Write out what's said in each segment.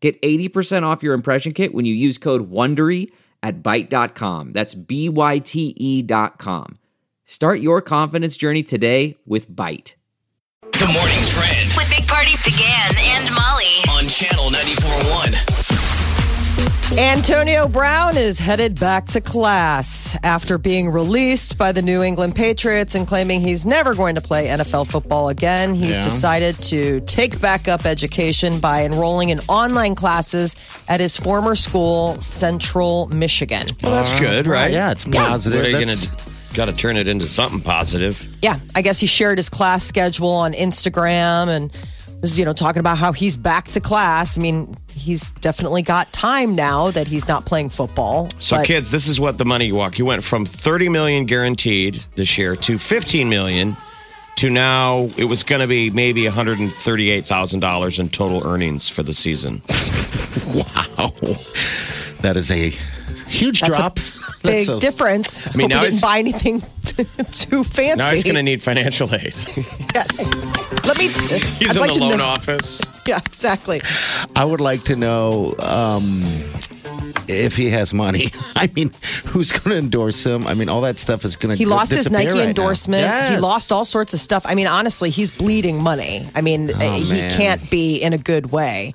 Get 80% off your impression kit when you use code WONDERY at Byte.com. That's B-Y-T-E dot com. Start your confidence journey today with Byte. The morning trend With Big Party began and Molly. on channel 94.1. Antonio Brown is headed back to class after being released by the New England Patriots and claiming he's never going to play NFL football again. He's Yeah. decided to take back up education by enrolling in online classes at his former school, Central Michigan. Well, that's good, right? Yeah, it's What positive. are you gonna got to turn it into something positive? Yeah, I guess he shared his class schedule on Instagram and was, you know, talking about how he's back to class. I mean, he's definitely got time now that he's not playing football. So, but- kids, this is what the money walk. You went from 30 million guaranteed this year to 15 million to now it was going to be maybe 138,000 dollars in total earnings for the season. Wow. That is a huge That's a drop. Big a- difference. I mean, Hope now he didn't buy anything too fancy. Now he's going to need financial aid. yes. Let me. He's I'd in like the loan know- office. Yeah, exactly. I would like to know um, if he has money. I mean, who's going to endorse him? I mean, all that stuff is going to disappear. He lost his Nike right now. endorsement. He lost all sorts of stuff. I mean, honestly, he's bleeding money. I mean, Oh, he man. can't be in a good way.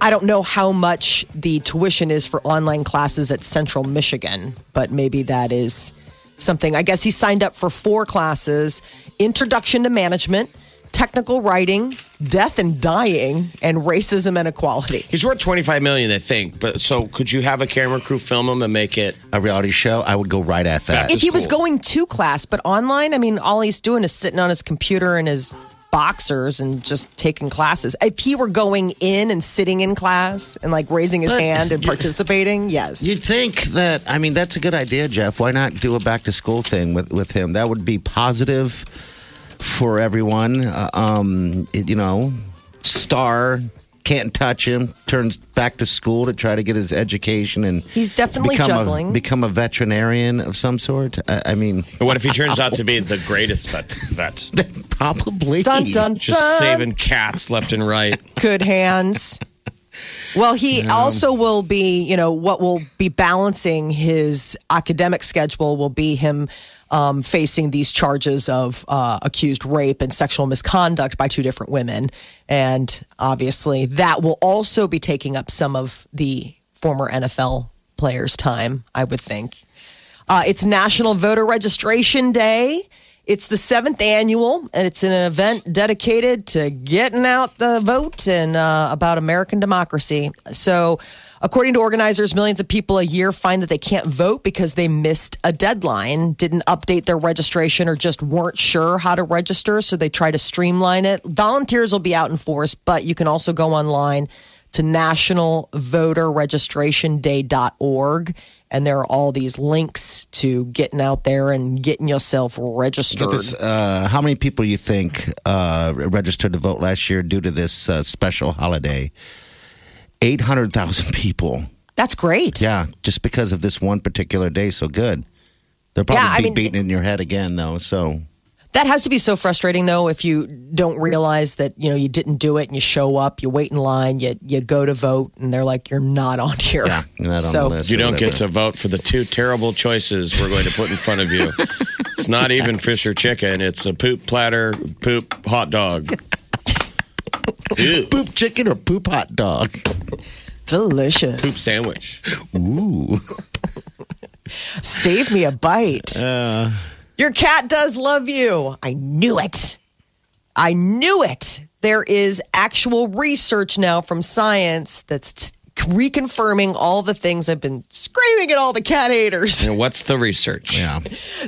I don't know how much the tuition is for online classes at Central Michigan, but maybe that is something. I guess he signed up for four classes Introduction to Management, Technical Writing, Death and Dying, and Racism and Equality. He's worth 25 million, I think. But so could you have a camera crew film him and make it a reality show. I would go right at that. if he was going to class, but online, I mean, all he's doing is sitting on his computer and his boxers and just taking classes. If he were going in and sitting in class and like raising his But hand and you- participating, yes. You'd think that. I mean, that's a good idea, Jeff. Why not do a back to school thing with with him? That would be positive for everyone. Uh, um, it- you know, star can't touch him. Turns back to school to try to get his education and He's definitely become juggling. A, become a veterinarian of some sort. I, I mean, What if he turns out to be the greatest vet? vet? probably. dun dun Just saving cats left and right. good hands. Well, he also will be, you know, what will be balancing his academic schedule will be him um, facing these charges of uh, accused rape and sexual misconduct by two different women. And obviously, that will also be taking up some of the former NFL players' time, I would think. Uh, it's National Voter Registration Day. It's the seventh annual, and it's an event dedicated to getting out the vote and uh, about American democracy. So, according to organizers, millions of people a year find that they can't vote because they missed a deadline, didn't update their registration, or just weren't sure how to register. So, they try to streamline it. Volunteers will be out in force, but you can also go online to nationalvoterregistrationday.org and there are all these links to getting out there and getting yourself registered. This, uh, how many people you think uh, registered to vote last year due to this uh, special holiday? Eight hundred thousand people. That's great. Yeah, just because of this one particular day, so good. They'll probably Yeah, I be mean- beating in your head again, though. So That has to be so frustrating though if you don't realize that, you know, you didn't do it and you show up, you wait in line, you you go to vote and they're like you're not on here. yeah, you're not So- on the list. You don't get to vote for the two terrible choices we're going to put in front of you. It's not even fish or chicken. It's a poop platter, poop hot dog. Poop chicken or poop hot dog. Delicious. Poop sandwich. Ooh, Save me a bite. Uh, Your cat does love you. I knew it. I knew it. There is actual research now from science that's t- reconfirming all the things I've been screaming at all the cat haters. And what's the research? yeah.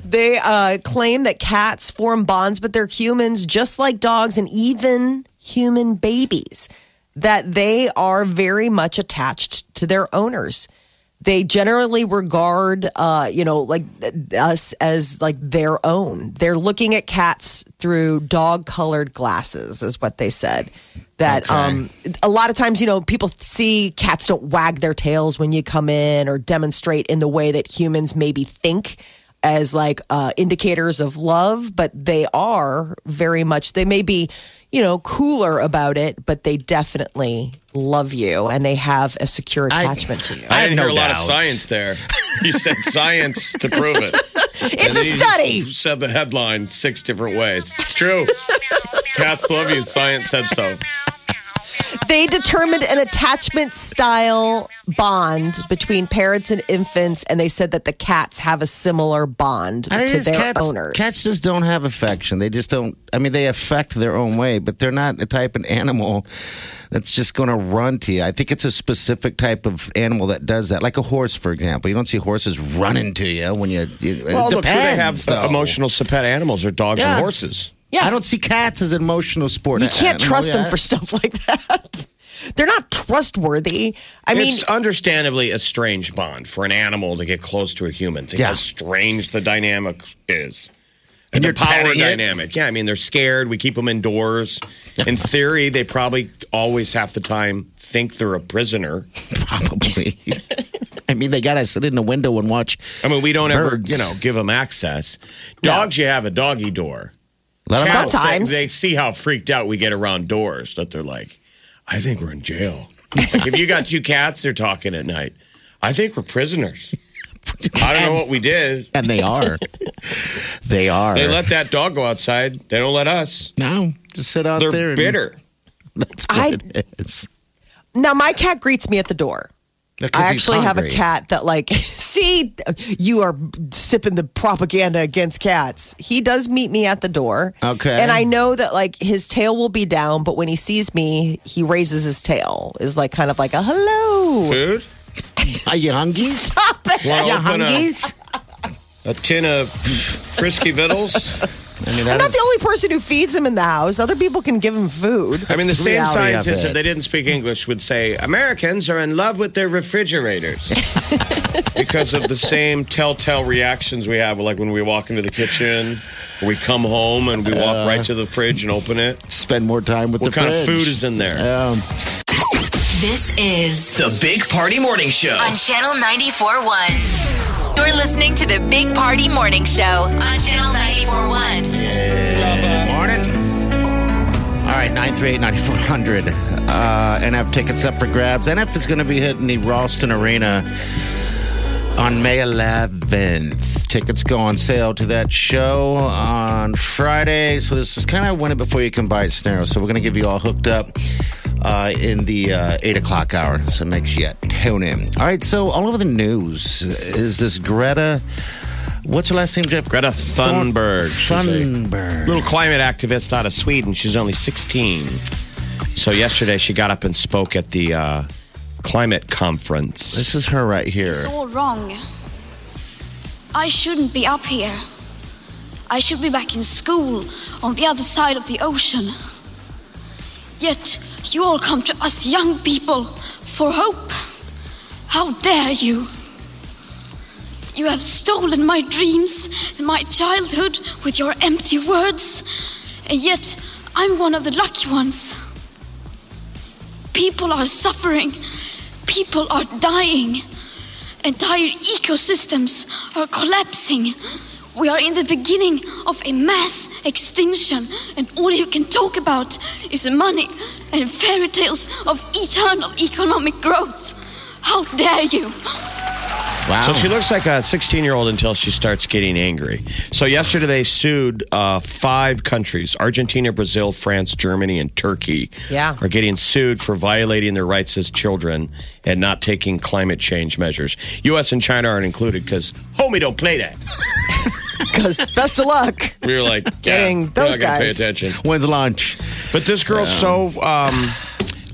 They uh, claim that cats form bonds with their humans just like dogs and even human babies, that they are very much attached to their owners. They generally regard, uh, you know, like us as like their own. They're looking at cats through dog colored glasses, is what they said. That Okay. um, a lot of times, you know, people see cats don't wag their tails when you come in or demonstrate in the way that humans maybe think as like uh, indicators of love, but they are very much, they may be, you know, cooler about it, but they definitely love you and they have a secure I- attachment to you. I have didn't no hear a lot of science there. You said science to prove it. It's a study. Said the headline six different ways. It's true. Cats love you. Science said so. They determined an attachment style bond between parents and infants, and they said that the cats have a similar bond I mean, to their cats, owners. Cats just don't have affection. They just don't. I mean, they affect their own way, but they're not the type of animal that's just going to run to you. I think it's a specific type of animal that does that, like a horse, for example. You don't see horses running to you when you. you Well, it look, who they have depends, though. emotional pet animals are dogs Yeah. and horses. Yeah. I don't see cats as an emotional sport. you can't animal, trust them for stuff like that. They're not trustworthy. I mean, it's understandably a strange bond for an animal to get close to a human. Think Yeah. how strange the dynamic is. And the you're power petting it? dynamic. Yeah, I mean, they're scared. We keep them indoors. In theory, they probably always half the time think they're a prisoner. Probably. I mean, they got to sit in the window and watch. I mean, we don't ever, you know, give them access. Dogs, you have a doggy door. Let 'em out. Cats, they- Sometimes. They, see how freaked out we get around doors that they're like, I think we're in jail. like if you got two cats, they're talking at night. I think we're prisoners. I don't know what we did. And they are. they are. They let that dog go outside. They don't let us. no, just sit out They're there. and- bitter. That's what I- it is. now my cat greets me at the door. Because I actually have a cat that, like, see, you are sipping the propaganda against cats. He does meet me at the door. Okay. And I know that, like, his tail will be down, but when he sees me, he raises his tail, is like kind of like a hello. Food? Are you hungry? Stop it. Want You to open a, hungies? a tin of frisky vittles? I mean, I'm not is- the only person who feeds him in the house. Other people can give him food. I mean, the the same reality scientists, if they didn't speak English, would say Americans are in love with their refrigerators because of the same telltale reactions we have, like when we walk into the kitchen, or we come home and we walk right to the fridge and open it. spend more time with What the kind of food is in there? Um, This is The Big Party Morning Show. on Channel 94.1. You're listening to the Big Party Morning Show on Channel 94.1. Good morning. All right, 938-9400. Uh, NF tickets up for grabs. NF is going to be hitting the Ralston Arena on May 11th. Tickets go on sale to that show on Friday. So this is kind of win it before you can buy it scenario. So we're going to give you all hooked up uh, in the uh, 8 o'clock hour. So make sure you tune in. All right, so all over the news is this Greta... What's her last name, Jeff? Greta Thunberg. She's a Thunberg. little climate activist out of Sweden. She's only 16. So yesterday she got up and spoke at the uh, climate conference. This is her right here. It's all wrong. I shouldn't be up here. I should be back in school on the other side of the ocean. Yet you all come to us young people for hope. How dare you? You have stolen my dreams and my childhood with your empty words, and yet I'm one of the lucky ones. People are suffering, people are dying, entire ecosystems are collapsing. We are in the beginning of a mass extinction, and all you can talk about is money and fairy tales of eternal economic growth. How dare you! Wow. So she looks like a 16 year old until she starts getting angry. So yesterday they sued uh, five countries Argentina, Brazil, France, Germany, and Turkey. Yeah. Are getting sued for violating their rights as children and not taking climate change measures. U.S. and China aren't included because, homie, don't play that. Because best of luck. We were like, Getting yeah, those we're not gonna guys. Pay attention. When's lunch? But this girl's so um,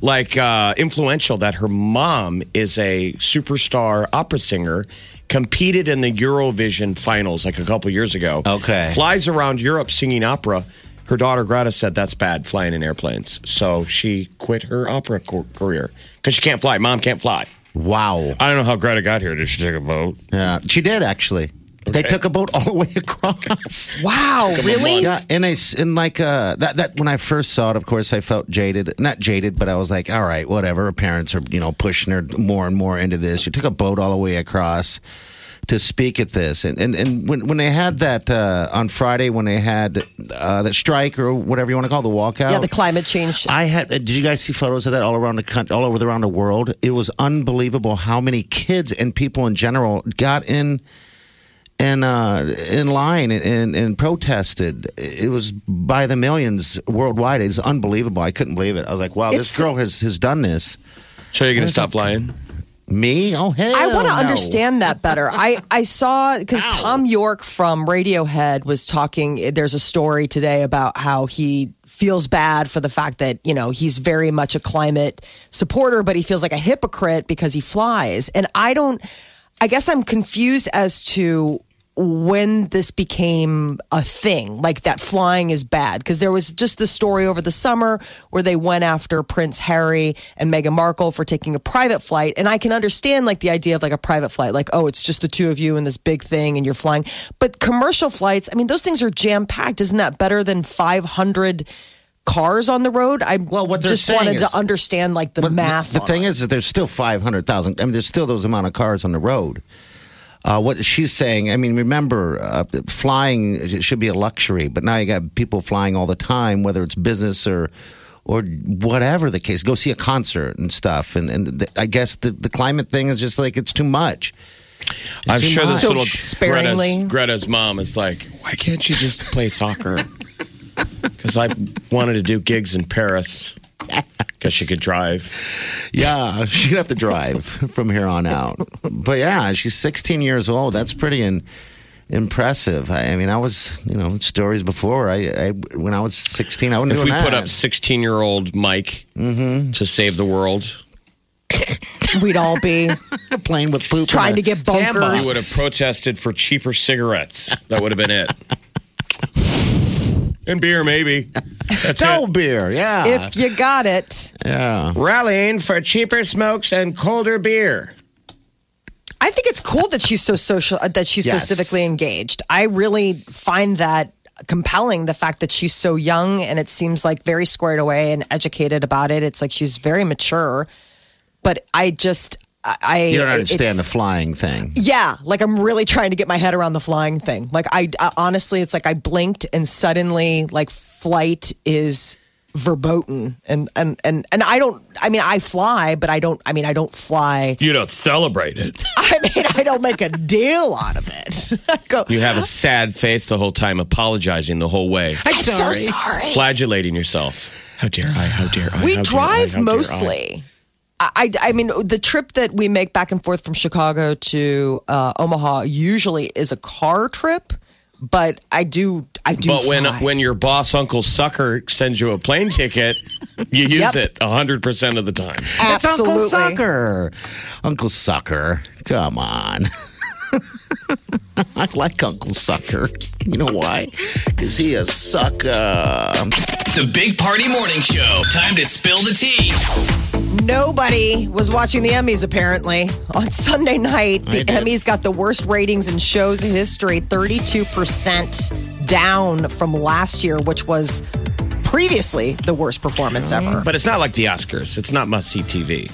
like uh, influential that her mom is a superstar opera singer. Competed in the Eurovision finals like a couple years ago. Okay. Flies around Europe singing opera. Her daughter Greta said that's bad flying in airplanes, so she quit her opera co- career because she can't fly. Mom can't fly. Wow. I don't know how Greta got here. Did she take a boat? Yeah, she did actually. They Okay. took a boat all the way across. Wow, really? Yeah, and I and like uh, that that when I first saw it, of course, I felt jaded. Not jaded, but I was like, all right, whatever. Her parents are you know pushing her more and more into this. She took a boat all the way across to speak at this, and and, and when when they had that uh, on Friday when they had uh, that strike or whatever you want to call it, the walkout. Yeah, the climate change. I had. Did you guys see photos of that all around the country, all over the, around the world? It was unbelievable how many kids and people in general got in and uh, in line and, and, and protested. It was by the millions worldwide. It's unbelievable. I couldn't believe it. I was like, wow, this girl has has done this. So you're going to stop flying? Me? Oh hell! I want to no. understand that better. I, I saw because Thom Yorke from Radiohead was talking. There's a story today about how he feels bad for the fact that you know he's very much a climate supporter, but he feels like a hypocrite because he flies. And I don't. I guess I'm confused as to when this became a thing, like that flying is bad. Because there was just the story over the summer where they went after Prince Harry and Meghan Markle for taking a private flight. And I can understand like the idea of like a private flight, like, oh, it's just the two of you in this big thing and you're flying. But commercial flights, I mean, those things are jam packed. Isn't that better than 500 cars on the road? I Well, what they're just wanted is- to understand like the math. The, the thing it. is that there's still 500,000. I mean, there's still those amount of cars on the road. Uh, what she's saying, I mean, remember, uh, flying should be a luxury, but now you got people flying all the time, whether it's business or or whatever the case. Go see a concert and stuff, and and the, I guess the, the climate thing is just like it's too much. It's I'm too sure this much. So little. Greta's, Greta's mom is like, why can't you just play soccer? Because I wanted to do gigs in Paris. Because she could drive. Yeah, she'd have to drive from here on out. But yeah, she's 16 years old. That's pretty in, impressive. I, I mean, I was, you know, stories before. I, I when I was 16, I wouldn't If we that. put up 16 year old Mike mm-hmm. to save the world, We'd all be playing with poop, in Trying to get bunkers. sandbox. we would have protested for cheaper cigarettes. That would have been it. And beer, maybe. That's No it. beer, yeah, if you got it. yeah. Rallying for cheaper smokes and colder beer. I think it's cool that she's so social, uh, that she's so civically engaged. I really find that compelling. The fact that she's so young and it seems like very squared away and educated about it. It's like she's very mature. But I just, I- I You don't understand the flying thing. Yeah, like I'm really trying to get my head around the flying thing. Like I, I honestly, it's like I blinked and suddenly, like flight is verboten, and and and and I don't. I mean, I fly, but I don't. I mean, I don't fly. You don't celebrate it. I mean, I don't make a deal out of it. Go. You have a sad face the whole time, apologizing the whole way, I'm so sorry. flagellating yourself. How dare I? How dare I? We how dare I, drive how dare I? mostly. I, I, I mean, the trip that we make back and forth from Chicago to uh, Omaha usually is a car trip, but I do, I do. But when fly. when your boss, Uncle Sucker, sends you a plane ticket, you use Yep. it hundred percent of the time. It's Uncle Sucker. Uncle Sucker. Come on. I like Uncle Sucker. You know why? Because he a sucker. The Big Party Morning Show. Time to spill the tea. Nobody was watching the Emmys apparently. On Sunday night, the. Emmys got the worst ratings in shows history 32% down from last year, which was previously the worst performance ever. But it's not like the Oscars. It's not must see TV.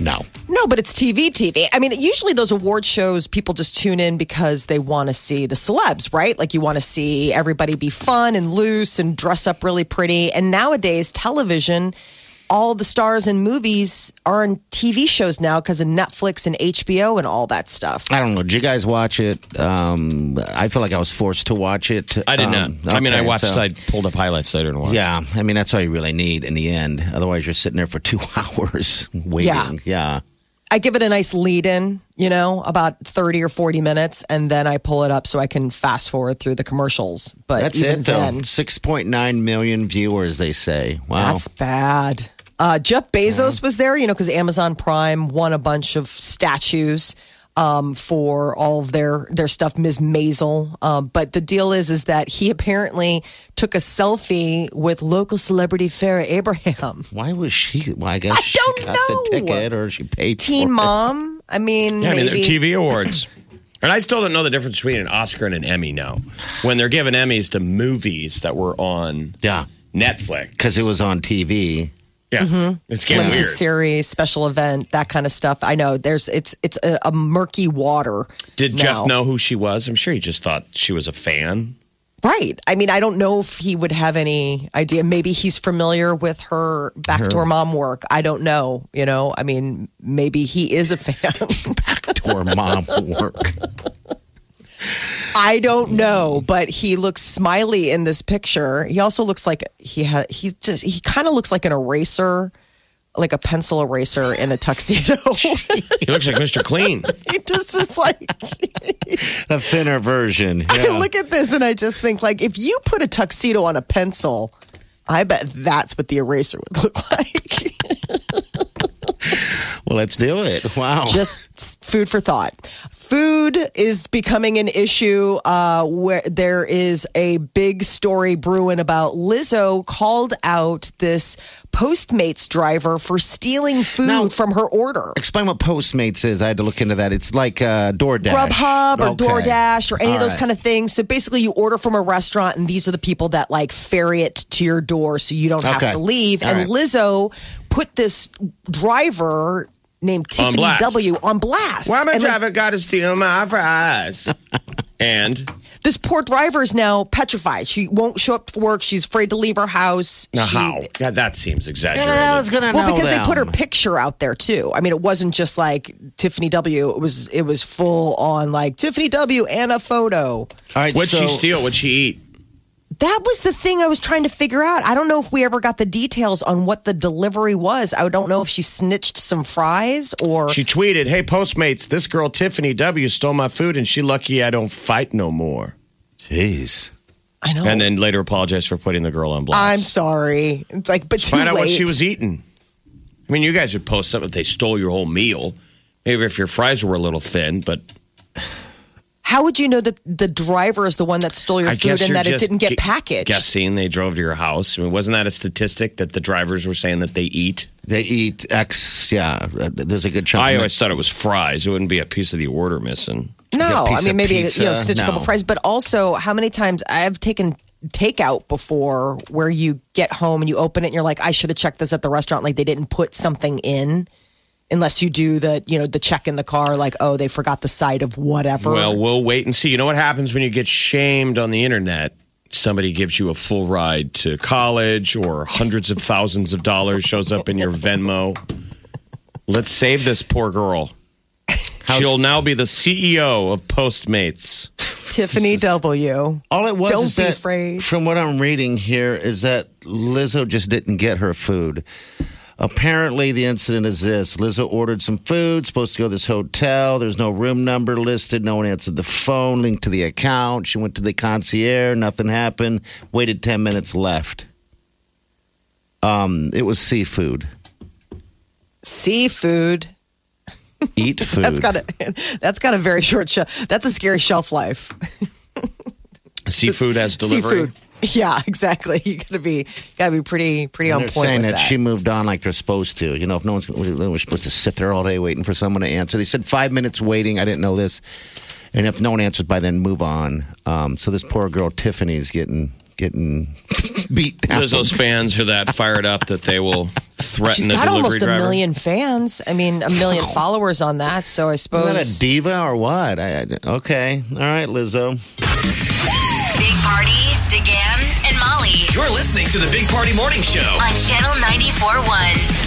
No. No, but it's TV, TV. I mean, usually those award shows, people just tune in because they want to see the celebs, right? Like you want to see everybody be fun and loose and dress up really pretty. And nowadays, television, all the stars in movies are on TV shows now because of Netflix and HBO and all that stuff. I don't know. Did you guys watch it? Um, I feel like I was forced to watch it. I did Um, not. I mean, I watched. so- I pulled up highlights. I didn't watch. Yeah, I mean that's all you really need in the end. Otherwise, you're sitting there for two hours waiting. Yeah. yeah. I give it a nice lead in, you know, about 30 or 40 minutes, and then I pull it up so I can fast forward through the commercials. But That's it, though. then, 6.9 million viewers, they say. Wow. That's bad. Uh, Jeff Bezos was there, you know, because Amazon Prime won a bunch of statues. Um, for all of their their stuff, Ms. Maisel. Um, but the deal is, is that he apparently took a selfie with local celebrity Farrah Abraham, Why was she? Well, I guess I she don't got know. the ticket or she paid Teen for it. Mom. I mean, Yeah, I mean, maybe. TV awards. And I still don't know the difference between an Oscar and an Emmy now. When they're giving Emmys to movies that were on Yeah, Netflix. because it was on TV. Yeah. Mm-hmm. It's getting limited weird. series, special event, that kind of stuff. I know there's it's it's a, a murky water. Did now. Jeff know who she was? I'm sure he just thought she was a fan. Right. I mean, I don't know if he would have any idea. Maybe he's familiar with her backdoor mom work. I don't know. You know, I mean, maybe he is a fan. Backdoor mom work. I don't know, but he looks smiley in this picture. He also looks like he ha- he just he kind of looks like an eraser, like a pencil eraser in a tuxedo. He looks like Mr. Clean. he just is like A thinner version. I look at this and I just think like if you put a tuxedo on a pencil, I bet that's what the eraser would look like. well, let's do it. Wow. just food for thought. Food is becoming an issue uh, where there is a big story brewing about Lizzo called out this Postmates driver for stealing food Now- from her order. Explain what Postmates is. I had to look into that. It's like uh, DoorDash. Grubhub or Okay. DoorDash or any of those right. kind of things. So basically, you order from a restaurant, and these are the people that like ferry it to your door, so you don't have to leave. All and right. Lizzo put this driver named Tiffany blast. W on blast. Why my And, like, driver got to steal my fries? and this poor driver is now petrified. She won't show up for work. She's afraid to leave her house. now She- how? God, that seems exaggerated. Yeah, I was gonna Well, know because they put her picture out there too. I mean, it wasn't just like Tiffany W. It was it was full on like Tiffany W. and a photo. All right. What'd so, she steal? What'd she eat? That was the thing I was trying to figure out. I don't know if we ever got the details on what the delivery was. I don't know if she snitched some fries or She tweeted, "Hey Postmates, this girl Tiffany W stole my food, and she lucky I don't fight no more." Jeez. I know. And then later apologized for putting the girl on blast. I'm sorry. It's like, but too Find out what she was eating. I mean, you guys would post something if they stole your whole meal. Maybe if your fries were a little thin, but How would you know that the driver is the one that stole your I food guess and you're that it just didn't get gu- packaged? Guessing they drove to your house. I mean, wasn't that a statistic that the drivers were saying that they eat? They eat X. Yeah. uh, There's a good chunk. I of always thought it was fries. It wouldn't be a piece of the order missing. No, I mean of maybe you know pizza? stitch a couple No. fries, but also how many times I've taken takeout before where you get home and you open it and you're like, I should have checked this at the restaurant. Like they didn't put something in. Unless you do the, you know, the check in the car, like, oh, they forgot the side of whatever. Well, we'll wait and see. You know what happens when you get shamed on the internet? Somebody gives you a full ride to college or hundreds of thousands of dollars shows up in your Venmo. Let's save this poor girl. She'll now be the CEO of Postmates. Tiffany W. All it was Don't is be that, afraid. From what I'm reading here, is that Lizzo just didn't get her food. Apparently, the incident is this: Lizzo ordered some food, supposed to go to this hotel. There's no room number listed. No one answered the phone. Linked to the account. She went to the concierge. Nothing happened. Waited ten minutes. Left. Um, it was seafood. Seafood. Eat food. That's got a that's got a very short shelf. That's a scary shelf life. Seafood has delivery. Seafood. Yeah, exactly. You gotta be gotta be pretty pretty And on they're point saying with that, that. she moved on like they're supposed to. You know, if no one's we're supposed to sit there all day waiting for someone to answer. They said five minutes waiting. I didn't know this. And if no one answers by then, move on. Um, so this poor girl Tiffany's getting getting beat down. There's those fans who are that fired up that they will threaten She's the got almost driver. a million fans. I mean, a million followers on that. So I Is that a suppose diva or what? I, I- okay, all right, Lizzo. Big Party, DeGan, and Molly You're listening to the Big Party Morning Show. on Channel 94.1.